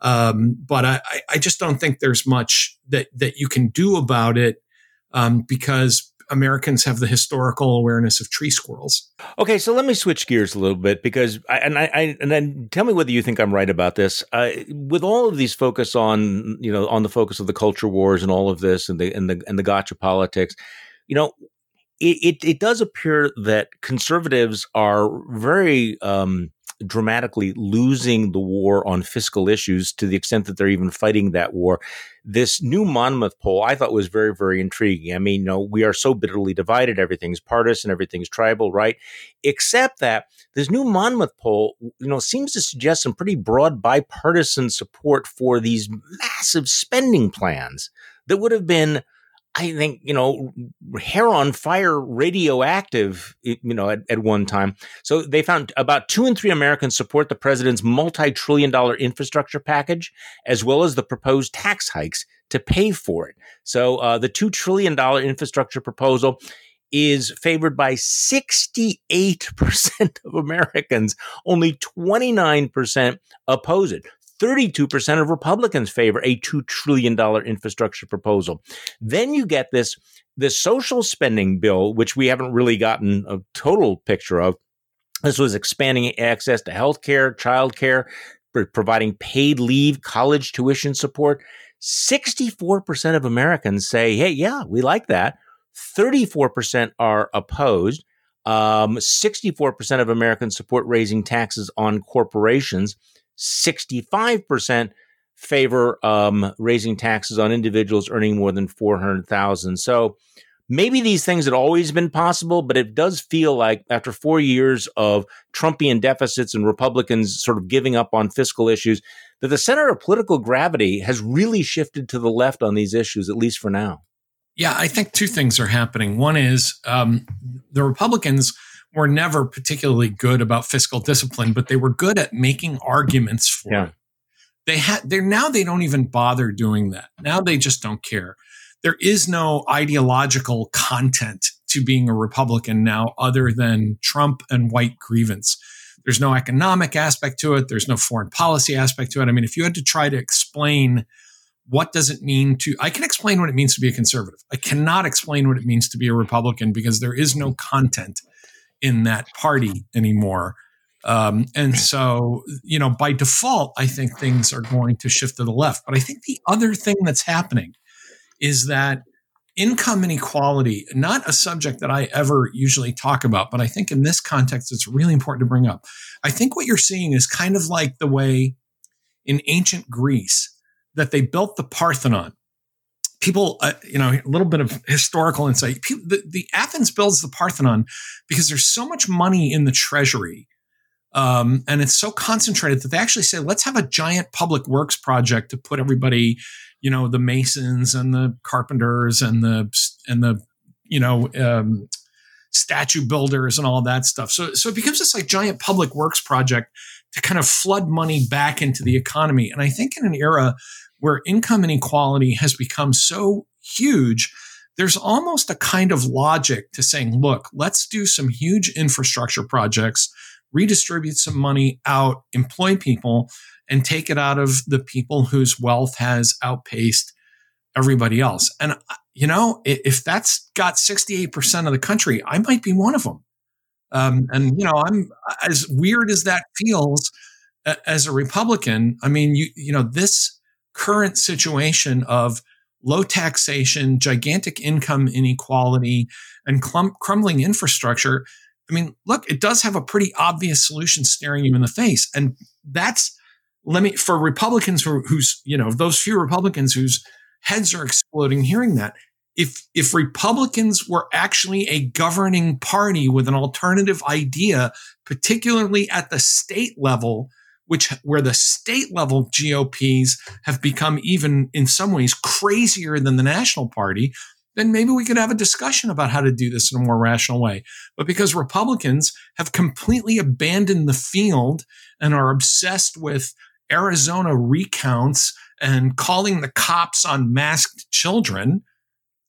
S2: Um, but I, I just don't think there's much that that you can do about it um, because Americans have the historical awareness of tree squirrels.
S1: Okay, so let me switch gears a little bit because, I, and I, I, and then tell me whether you think I'm right about this. Uh, with all of these focus on, you know, on the focus of the culture wars and all of this, and the and the and the gotcha politics, you know, it it, it does appear that conservatives are very um, dramatically losing the war on fiscal issues to the extent that they're even fighting that war. This new Monmouth poll I thought was very, very intriguing. I mean, you know, we are so bitterly divided. Everything's partisan, everything's tribal, right? Except that this new Monmouth poll, you know, seems to suggest some pretty broad bipartisan support for these massive spending plans that would have been I think, you know, hair on fire radioactive, you know, at, at one time. So they found about two in three Americans support the president's multi trillion dollar infrastructure package, as well as the proposed tax hikes to pay for it. So uh, the $2 trillion infrastructure proposal is favored by 68% <laughs> of Americans. Only 29% oppose it. 32% of Republicans favor a $2 trillion infrastructure proposal. Then you get this, this social spending bill, which we haven't really gotten a total picture of. This was expanding access to health care, child care, providing paid leave, college tuition support. 64% of Americans say, hey, yeah, we like that. 34% are opposed. Um, 64% of Americans support raising taxes on corporations. 65% favor um, raising taxes on individuals earning more than 400,000. So maybe these things had always been possible, but it does feel like after 4 years of Trumpian deficits and Republicans sort of giving up on fiscal issues that the center of political gravity has really shifted to the left on these issues at least for now.
S2: Yeah, I think two things are happening. One is um, the Republicans were never particularly good about fiscal discipline, but they were good at making arguments for yeah. it. They had they're now they don't even bother doing that. Now they just don't care. There is no ideological content to being a Republican now other than Trump and white grievance. There's no economic aspect to it. There's no foreign policy aspect to it. I mean, if you had to try to explain what does it mean to, I can explain what it means to be a conservative. I cannot explain what it means to be a Republican because there is no content in that party anymore. Um, and so, you know, by default, I think things are going to shift to the left. But I think the other thing that's happening is that income inequality, not a subject that I ever usually talk about, but I think in this context, it's really important to bring up. I think what you're seeing is kind of like the way in ancient Greece that they built the Parthenon people, uh, you know, a little bit of historical insight. People, the, the, Athens builds the Parthenon because there's so much money in the treasury. Um, and it's so concentrated that they actually say, let's have a giant public works project to put everybody, you know, the masons and the carpenters and the, and the, you know, um, statue builders and all that stuff. So, so it becomes this like giant public works project to kind of flood money back into the economy. And I think in an era where income inequality has become so huge, there's almost a kind of logic to saying, look, let's do some huge infrastructure projects, redistribute some money out, employ people, and take it out of the people whose wealth has outpaced everybody else. And, you know, if that's got 68% of the country, I might be one of them. Um, and, you know, I'm as weird as that feels as a Republican. I mean, you, you know, this current situation of low taxation, gigantic income inequality, and clum- crumbling infrastructure. I mean, look, it does have a pretty obvious solution staring you in the face. And that's, let me, for Republicans who, who's, you know, those few Republicans whose heads are exploding hearing that, if, if Republicans were actually a governing party with an alternative idea, particularly at the state level, which where the state level GOPs have become even in some ways crazier than the national party, then maybe we could have a discussion about how to do this in a more rational way. But because Republicans have completely abandoned the field and are obsessed with Arizona recounts and calling the cops on masked children,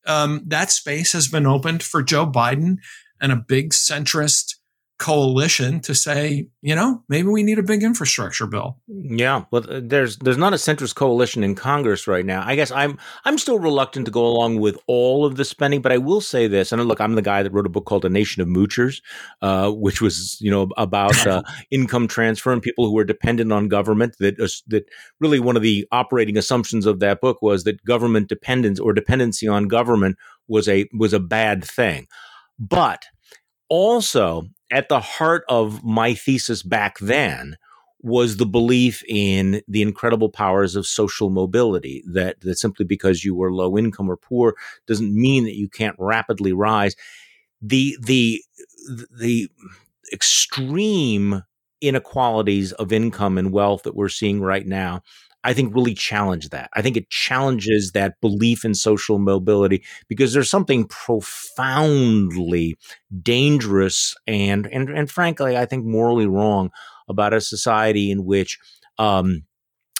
S2: um, that space has been opened for Joe Biden and a big centrist coalition to say, you know, maybe we need a big infrastructure bill.
S1: Yeah, well, there's there's not a centrist coalition in Congress right now. I guess I'm I'm still reluctant to go along with all of the spending, but I will say this. And look, I'm the guy that wrote a book called A Nation of Moochers, uh, which was you know about uh, <laughs> income transfer and people who are dependent on government. That uh, that really one of the operating assumptions of that book was that government dependence or dependency on government was a was a bad thing, but also at the heart of my thesis back then was the belief in the incredible powers of social mobility that, that simply because you were low income or poor doesn't mean that you can't rapidly rise. The the the extreme inequalities of income and wealth that we're seeing right now I think really challenge that. I think it challenges that belief in social mobility because there's something profoundly dangerous and and and frankly, I think morally wrong about a society in which um,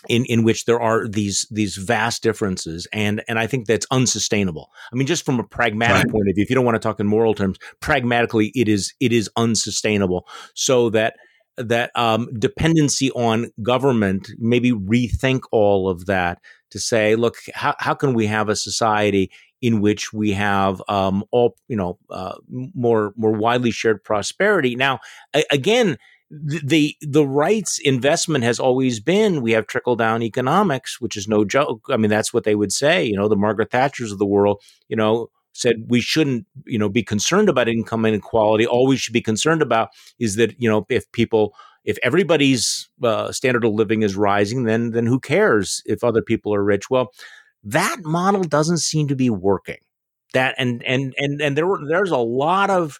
S1: in, in which there are these these vast differences and and I think that's unsustainable. I mean, just from a pragmatic right. point of view, if you don't want to talk in moral terms, pragmatically it is it is unsustainable. So that that um, dependency on government, maybe rethink all of that to say, look, how, how can we have a society in which we have um, all, you know, uh, more more widely shared prosperity? Now, a- again, the the rights investment has always been we have trickle down economics, which is no joke. I mean, that's what they would say. You know, the Margaret Thatchers of the world. You know, said we shouldn't, you know, be concerned about income inequality. All we should be concerned about is that, you know, if people, if everybody's uh, standard of living is rising, then then who cares if other people are rich? Well, that model doesn't seem to be working. That and and and and there were, there's a lot of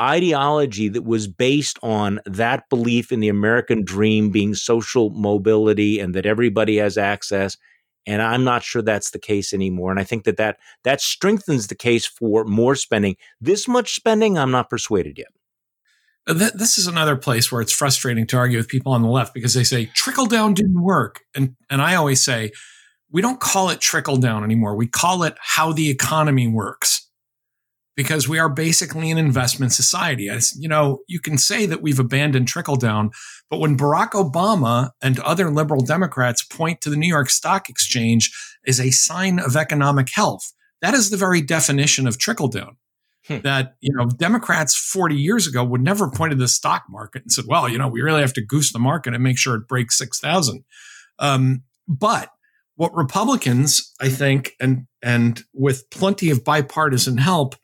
S1: ideology that was based on that belief in the American dream being social mobility and that everybody has access and I'm not sure that's the case anymore. And I think that that, that strengthens the case for more spending. This much spending, I'm not persuaded yet.
S2: Uh, this is another place where it's frustrating to argue with people on the left because they say trickle down didn't work. And, and I always say, we don't call it trickle down anymore. We call it how the economy works because we are basically an investment society. As you know, you can say that we've abandoned trickle down, but when Barack Obama and other liberal Democrats point to the New York Stock Exchange as a sign of economic health, that is the very definition of trickle down. Hmm. That, you know, Democrats 40 years ago would never point to the stock market and said, well, you know, we really have to goose the market and make sure it breaks 6,000. Um, but what Republicans, I think, and, and with plenty of bipartisan help,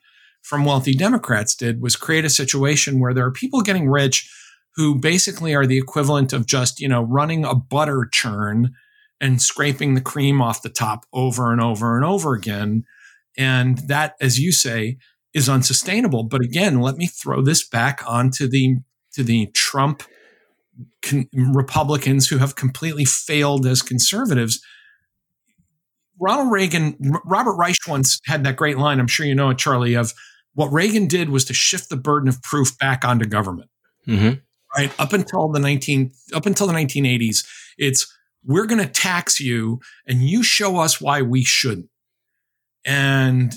S2: from wealthy Democrats did was create a situation where there are people getting rich who basically are the equivalent of just, you know, running a butter churn and scraping the cream off the top over and over and over again. And that, as you say, is unsustainable. But again, let me throw this back onto the to the Trump con- Republicans who have completely failed as conservatives. Ronald Reagan, Robert Reich once had that great line. I'm sure you know it, Charlie. Of what Reagan did was to shift the burden of proof back onto government. Mm-hmm. Right up until the 19 up until the 1980s, it's we're going to tax you and you show us why we shouldn't. And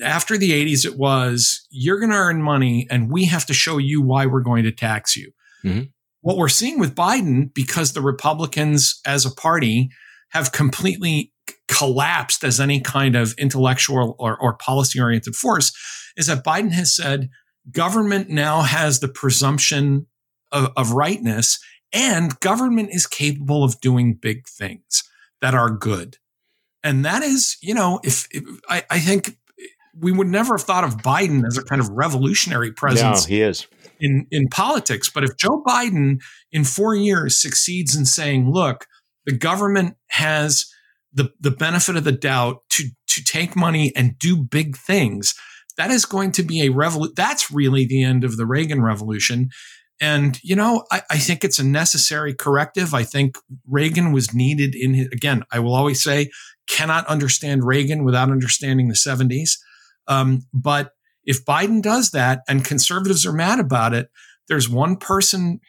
S2: after the 80s, it was you're going to earn money and we have to show you why we're going to tax you. Mm-hmm. What we're seeing with Biden, because the Republicans as a party have completely collapsed as any kind of intellectual or, or policy oriented force, is that Biden has said government now has the presumption of, of rightness and government is capable of doing big things that are good. And that is, you know, if, if I, I, think we would never have thought of Biden as a kind of revolutionary presence.
S1: No, he is
S2: in in politics. But if Joe Biden in four years succeeds in saying, "Look, the government has the the benefit of the doubt to to take money and do big things," that is going to be a revolution. That's really the end of the Reagan revolution. And, you know, I, I, think it's a necessary corrective. I think Reagan was needed in his, again, I will always say, cannot understand Reagan without understanding the 70s. Um, but if Biden does that and conservatives are mad about it, there's one person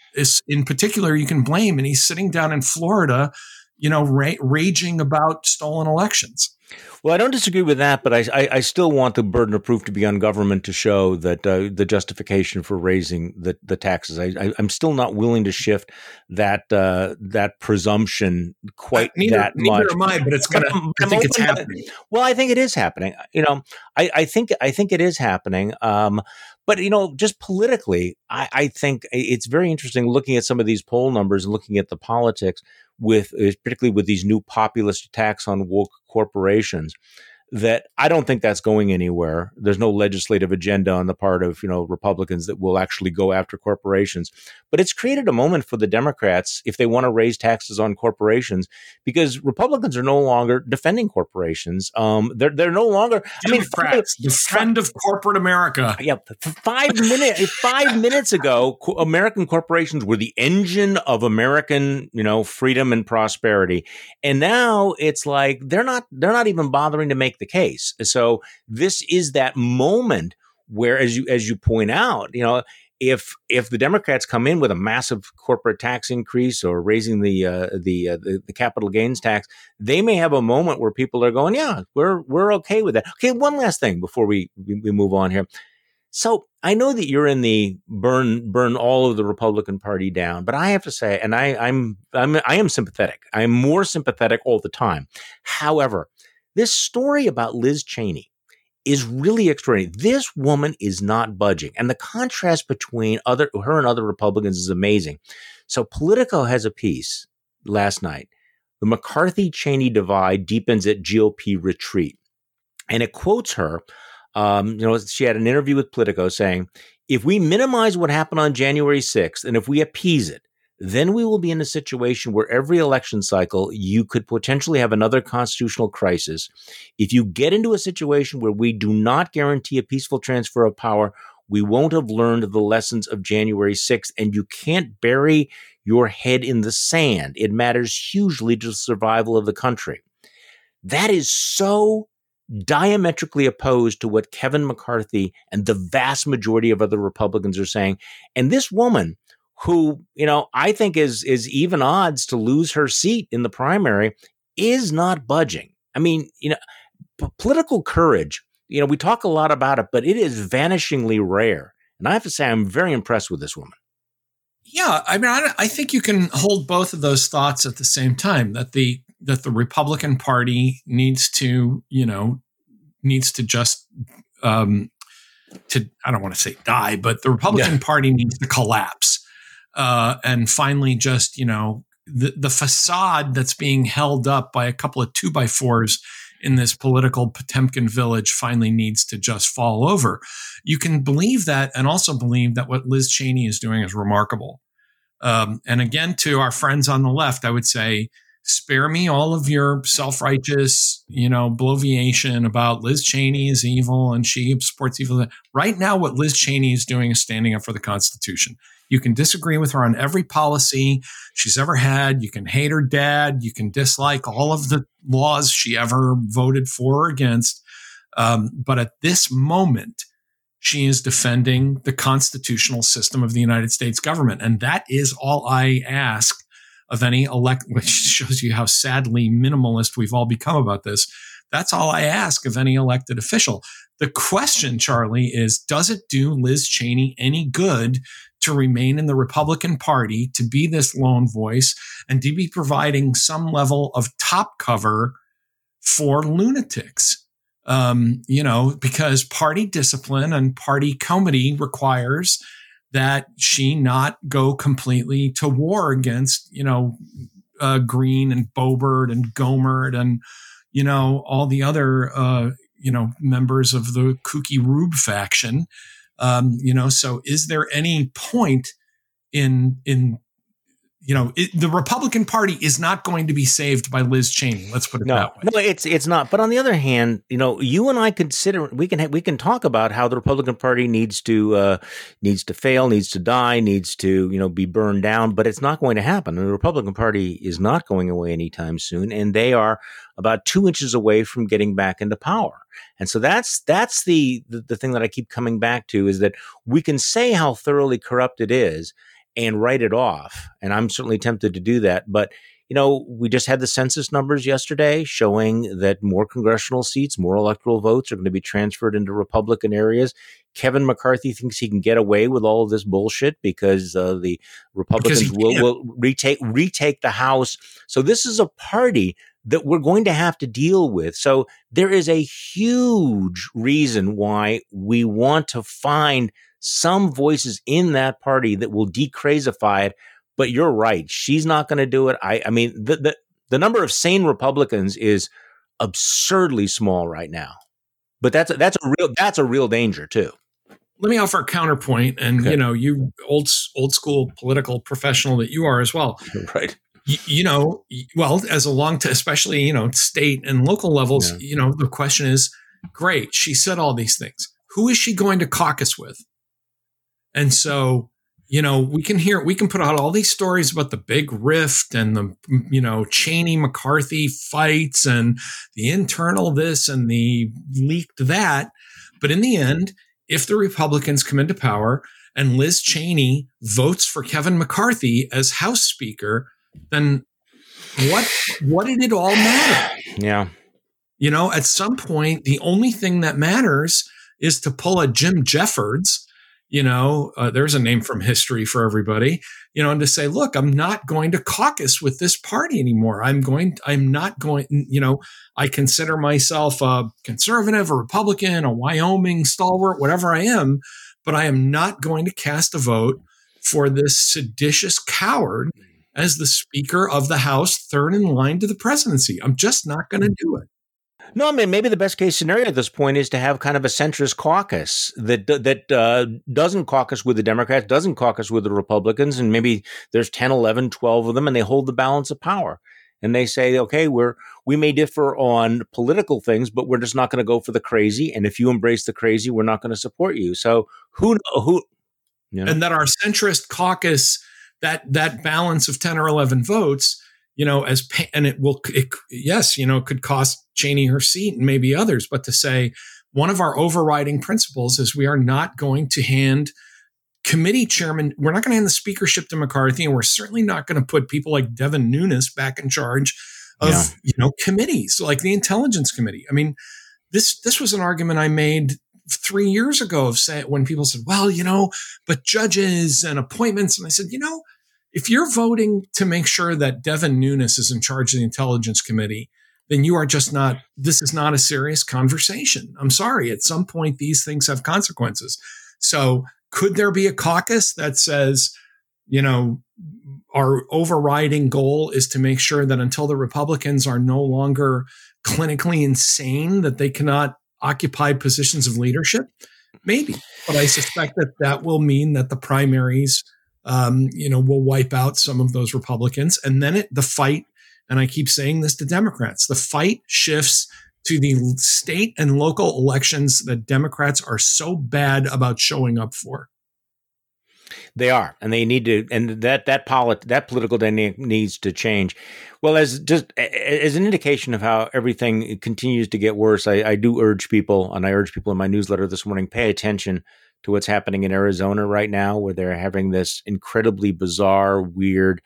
S2: in particular you can blame, and he's sitting down in Florida you know, ra- raging about stolen elections.
S1: Well, I don't disagree with that, but I, I, I, still want the burden of proof to be on government to show that uh, the justification for raising the, the taxes. I, am still not willing to shift that uh, that presumption quite
S2: neither,
S1: that
S2: neither
S1: much.
S2: am I, but it's gonna. I think it's happening.
S1: well, I think it is happening. You know, I, I think I think it is happening. Um, but you know, just politically, I, I think it's very interesting looking at some of these poll numbers and looking at the politics with uh, particularly with these new populist attacks on woke corporations that I don't think that's going anywhere. There's no legislative agenda on the part of, you know, Republicans that will actually go after corporations. But it's created a moment for the Democrats if they want to raise taxes on corporations because Republicans are no longer defending corporations. Um, they're they're no longer
S2: Democrats, I mean, the friend of corporate America.
S1: Yeah, five minutes five minutes ago, co- American corporations were the engine of American, you know, freedom and prosperity, and now it's like they're not they're not even bothering to make make the case. So this is that moment where, as you as you point out, you know, if if the Democrats come in with a massive corporate tax increase or raising the uh, the, uh, the, the capital gains tax, they may have a moment where people are going, yeah, we're we're okay with that. Okay, one last thing before we we move on here. So I know that you're in the burn burn all of the Republican Party down, but I have to say, and I, I'm I'm I am sympathetic. I am more sympathetic all the time. However, this story about Liz Cheney is really extraordinary. This woman is not budging. And the contrast between other her and other Republicans is amazing. So Politico has a piece last night. The McCarthy Cheney divide deepens at GOP retreat. And it quotes her. Um, you know, she had an interview with Politico saying, if we minimize what happened on January 6th and if we appease it, then we will be in a situation where every election cycle you could potentially have another constitutional crisis. If you get into a situation where we do not guarantee a peaceful transfer of power, we won't have learned the lessons of January 6th, and you can't bury your head in the sand. It matters hugely to the survival of the country. That is so diametrically opposed to what Kevin McCarthy and the vast majority of other Republicans are saying. And this woman, who, you know, I think is is even odds to lose her seat in the primary, is not budging. I mean, you know, p- political courage, you know, we talk a lot about it, but it is vanishingly rare. And I have to say, I'm very impressed with this woman.
S2: Yeah, I mean, I, I think you can hold both of those thoughts at the same time. That the that the Republican Party needs to, you know, needs to just um, to I don't want to say die, but the Republican yeah. Party needs to collapse uh, and finally just you know the the facade that's being held up by a couple of two by fours in this political Potemkin village finally needs to just fall over. You can believe that and also believe that what Liz Cheney is doing is remarkable. Um, and again, to our friends on the left, I would say, spare me all of your self righteous, you know, bloviation about Liz Cheney is evil and she supports evil. Right now, what Liz Cheney is doing is standing up for the Constitution. You can disagree with her on every policy she's ever had. You can hate her dad. You can dislike all of the laws she ever voted for or against. Um, but at this moment, she is defending the constitutional system of the United States government. And that is all I ask of any elect, <laughs> which shows you how sadly minimalist we've all become about this. That's all I ask of any elected official. The question, Charlie, is does it do Liz Cheney any good to remain in the Republican Party, to be this lone voice, and to be providing some level of top cover for lunatics. Um, you know, because party discipline and party comity requires that she not go completely to war against, you know, uh, Greene and Boebert and Gohmert and, you know, all the other, uh, you know, members of the kooky Rube faction. Um, you know, so is there any point in in you know it, the Republican Party is not going to be saved by Liz Cheney. Let's put it
S1: no,
S2: that way.
S1: No, it's it's not. But on the other hand, you know, you and I consider we can we can talk about how the Republican Party needs to uh, needs to fail, needs to die, needs to you know be burned down. But it's not going to happen. And the Republican Party is not going away anytime soon, and they are about two inches away from getting back into power. And so that's that's the, the, the thing that I keep coming back to is that we can say how thoroughly corrupt it is and write it off. And I'm certainly tempted to do that. But you know, we just had the census numbers yesterday showing that more congressional seats, more electoral votes are going to be transferred into Republican areas. Kevin McCarthy thinks he can get away with all of this bullshit because uh, the Republicans will, will retake retake the House. So this is a party that we're going to have to deal with. So there is a huge reason why we want to find some voices in that party that will decrazify it. But you're right. She's not going to do it. I, I mean, the, the, the number of sane Republicans is absurdly small right now. But that's a, that's a real that's a real danger too.
S2: Let me offer a counterpoint, and okay. you know, you old old school political professional that you are as well, <laughs>
S1: right?
S2: You, you know, well, as a long, to especially you know, state and local levels, yeah. you know, the question is, great, she said all these things. Who is she going to caucus with? And so, you know, we can hear, we can put out all these stories about the big rift and the, you know, Cheney McCarthy fights and the internal this and the leaked that. But in the end, if the Republicans come into power and Liz Cheney votes for Kevin McCarthy as House Speaker, then what what did it all matter?
S1: Yeah.
S2: You know, at some point, the only thing that matters is to pull a Jim Jeffords you know, uh, there's a name from history for everybody, you know, and to say, look, I'm not going to caucus with this party anymore. I'm going, I'm not going, you know, I consider myself a conservative, a Republican, a Wyoming stalwart, whatever I am, but I am not going to cast a vote for this seditious coward as the Speaker of the House, third in line to the presidency. I'm just not going to do it.
S1: No, I mean maybe the best case scenario at this point is to have kind of a centrist caucus that that uh, doesn't caucus with the Democrats, doesn't caucus with the Republicans, and maybe there's 10, 11, 12 of them, and they hold the balance of power. And they say, okay, we're we may differ on political things, but we're just not going to go for the crazy. And if you embrace the crazy, we're not going to support you. So who who,
S2: you know? and that our centrist caucus that that balance of ten or eleven votes you know, as and it will, it, yes, you know, it could cost Cheney her seat and maybe others, but to say one of our overriding principles is we are not going to hand committee chairman, we're not going to hand the speakership to McCarthy, and we're certainly not going to put people like Devin Nunes back in charge of yeah. you know committees like the Intelligence Committee. I mean, this this was an argument I made three years ago of saying when people said, "Well, you know, but judges and appointments," and I said, "You know." If you're voting to make sure that Devin Nunes is in charge of the Intelligence Committee, then you are just not, this is not a serious conversation. I'm sorry. At some point, these things have consequences. So, could there be a caucus that says, you know, our overriding goal is to make sure that until the Republicans are no longer clinically insane, that they cannot occupy positions of leadership? Maybe. But I suspect that that will mean that the primaries um, you know, will wipe out some of those Republicans. And then it, the fight, and I keep saying this to Democrats, the fight shifts to the state and local elections that Democrats are so bad about showing up for.
S1: They are, and they need to, and that that polit that political dynamic needs to change. Well, as just as an indication of how everything continues to get worse, I, I do urge people, and I urge people in my newsletter this morning, pay attention to what's happening in Arizona right now, where they're having this incredibly bizarre, weird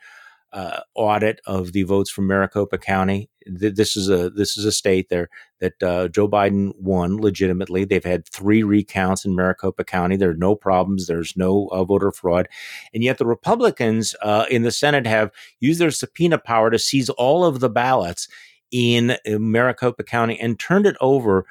S1: uh, audit of the votes from Maricopa County. This is a this is a state there that uh, Joe Biden won legitimately. They've had three recounts in Maricopa County. There are no problems. There's no uh, voter fraud, and yet the Republicans uh, in the Senate have used their subpoena power to seize all of the ballots in uh, Maricopa County and turned it over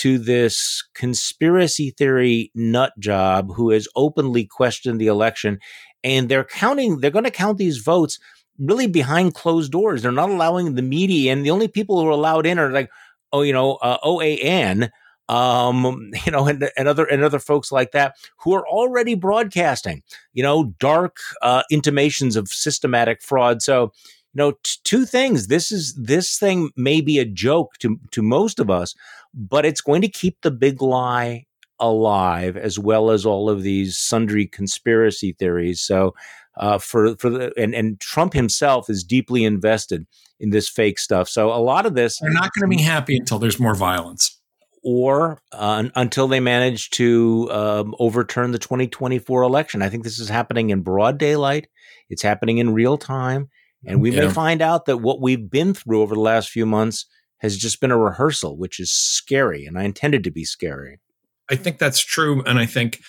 S1: to this conspiracy theory nut job who has openly questioned the election. And they're counting, they're going to count these votes really behind closed doors. They're not allowing the media in. The only people who are allowed in are like, oh, you know, uh, OAN, um, <laughs> you know, and, and other and other folks like that who are already broadcasting, you know, dark uh, intimations of systematic fraud. So, you know, t- two things. This is this thing may be a joke to to most of us, but it's going to keep the big lie alive as well as all of these sundry conspiracy theories. So, uh, for for the and and Trump himself is deeply invested in this fake stuff. So a lot of this
S2: they're not going to be happy until there's more violence.
S1: Or uh, until they manage to um, overturn the 2024 election. I think this is happening in broad daylight. It's happening in real time And we yeah. may find out that what we've been through over the last few months has just been a rehearsal, which is scary. And I intended to be scary.
S2: I think that's true. And I think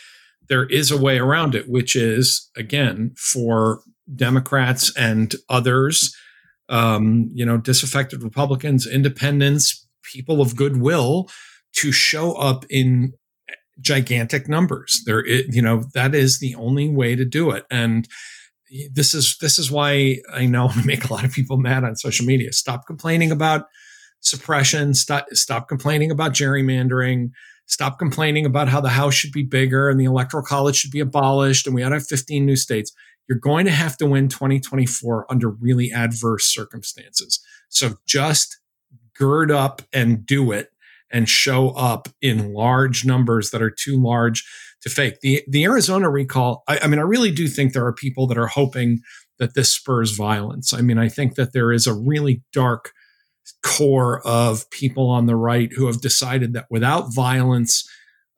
S2: there is a way around it, which is, again, for Democrats and others, um, you know, disaffected Republicans, independents, people of goodwill to show up in gigantic numbers. There, you know, that is the only way to do it. And this is this is why I know I make a lot of people mad on social media. Stop complaining about suppression. Stop stop complaining about gerrymandering. Stop complaining about how the House should be bigger and the Electoral College should be abolished and we ought to have 15 new states. You're going to have to win 2024 under really adverse circumstances. So just gird up and do it and show up in large numbers that are too large to fake. The the Arizona recall, I, I mean, I really do think there are people that are hoping that this spurs violence. I mean, I think that there is a really dark core of people on the right who have decided that without violence,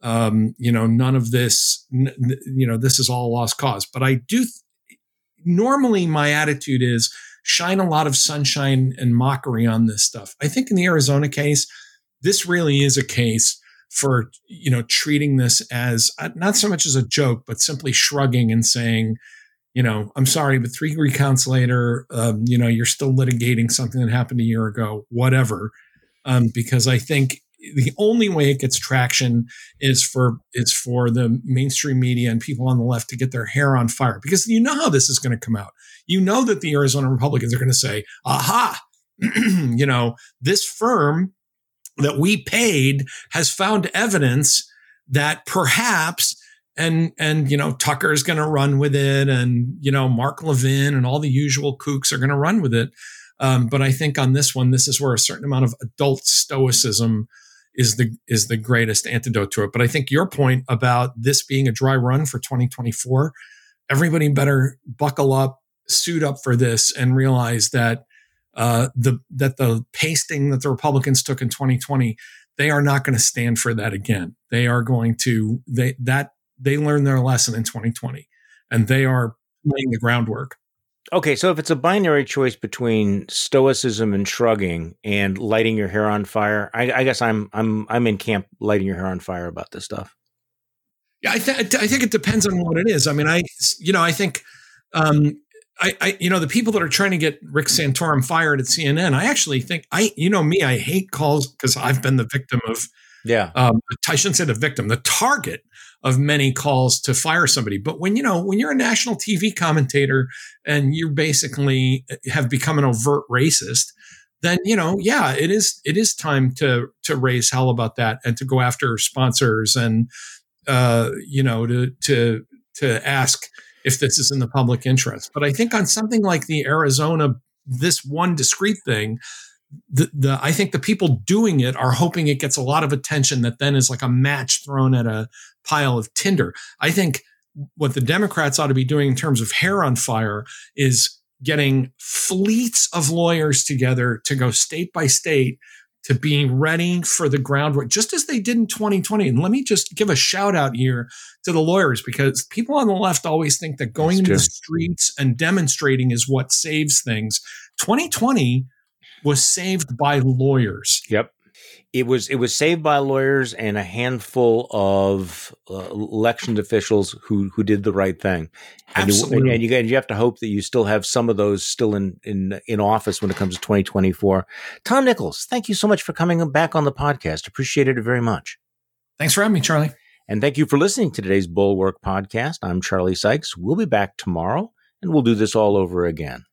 S2: um, you know, none of this, you know, this is all lost cause. But I do, th- normally my attitude is shine a lot of sunshine and mockery on this stuff. I think in the Arizona case, this really is a case for, you know, treating this as uh, not so much as a joke, but simply shrugging and saying, you know, I'm sorry, but three recounts later, um, you know, you're still litigating something that happened a year ago, whatever. Um, because I think the only way it gets traction is for is for the mainstream media and people on the left to get their hair on fire because you know how this is going to come out. You know that the Arizona Republicans are going to say, "Aha, <clears throat> you know, this firm that we paid has found evidence that perhaps and and you know Tucker's going to run with it, and you know Mark Levin and all the usual kooks are going to run with it. Um, but I think on this one, this is where a certain amount of adult stoicism is the is the greatest antidote to it. But I think your point about this being a dry run for 2024, everybody better buckle up, suit up for this, and realize that uh, the that the pasting that the Republicans took in 2020, they are not going to stand for that again. They are going to they that they learned their lesson in 2020 and they are laying the groundwork.
S1: Okay, so if it's a binary choice between stoicism and shrugging and lighting your hair on fire, I, I guess I'm I'm I'm in camp lighting your hair on fire about this stuff.
S2: Yeah, I, th- I think it depends on what it is. I mean, I you know I think um, I, I, you know the people that are trying to get Rick Santorum fired at CNN. I actually think I you know me I hate calls because I've been the victim of
S1: yeah.
S2: Um, I shouldn't say the victim, the target of many calls to fire somebody. But when you know when you're a national TV commentator and you basically uh, have become an overt racist, then you know, yeah, it is it is time to to raise hell about that and to go after sponsors and uh, you know to to to ask if this is in the public interest. But I think on something like the Arizona, this one discrete thing, the, the I think the people doing it are hoping it gets a lot of attention that then is like a match thrown at a pile of tinder. I think what the Democrats ought to be doing in terms of hair on fire is getting fleets of lawyers together to go state by state to being ready for the groundwork, just as they did in 2020. And let me just give a shout out here to the lawyers because people on the left always think that going into the streets and demonstrating is what saves things. 2020 was saved by lawyers.
S1: Yep. It was it was saved by lawyers and a handful of uh, officials who who did the right thing.
S2: And Absolutely.
S1: You, and, you, and you have to hope that you still have some of those still in in in office when it comes to 2024. Tom Nichols, thank you so much for coming back on the podcast. Appreciated it very much.
S2: Thanks for having me, Charlie.
S1: And thank you for listening to today's Bulwark podcast. I'm Charlie Sykes. We'll be back tomorrow and we'll do this all over again.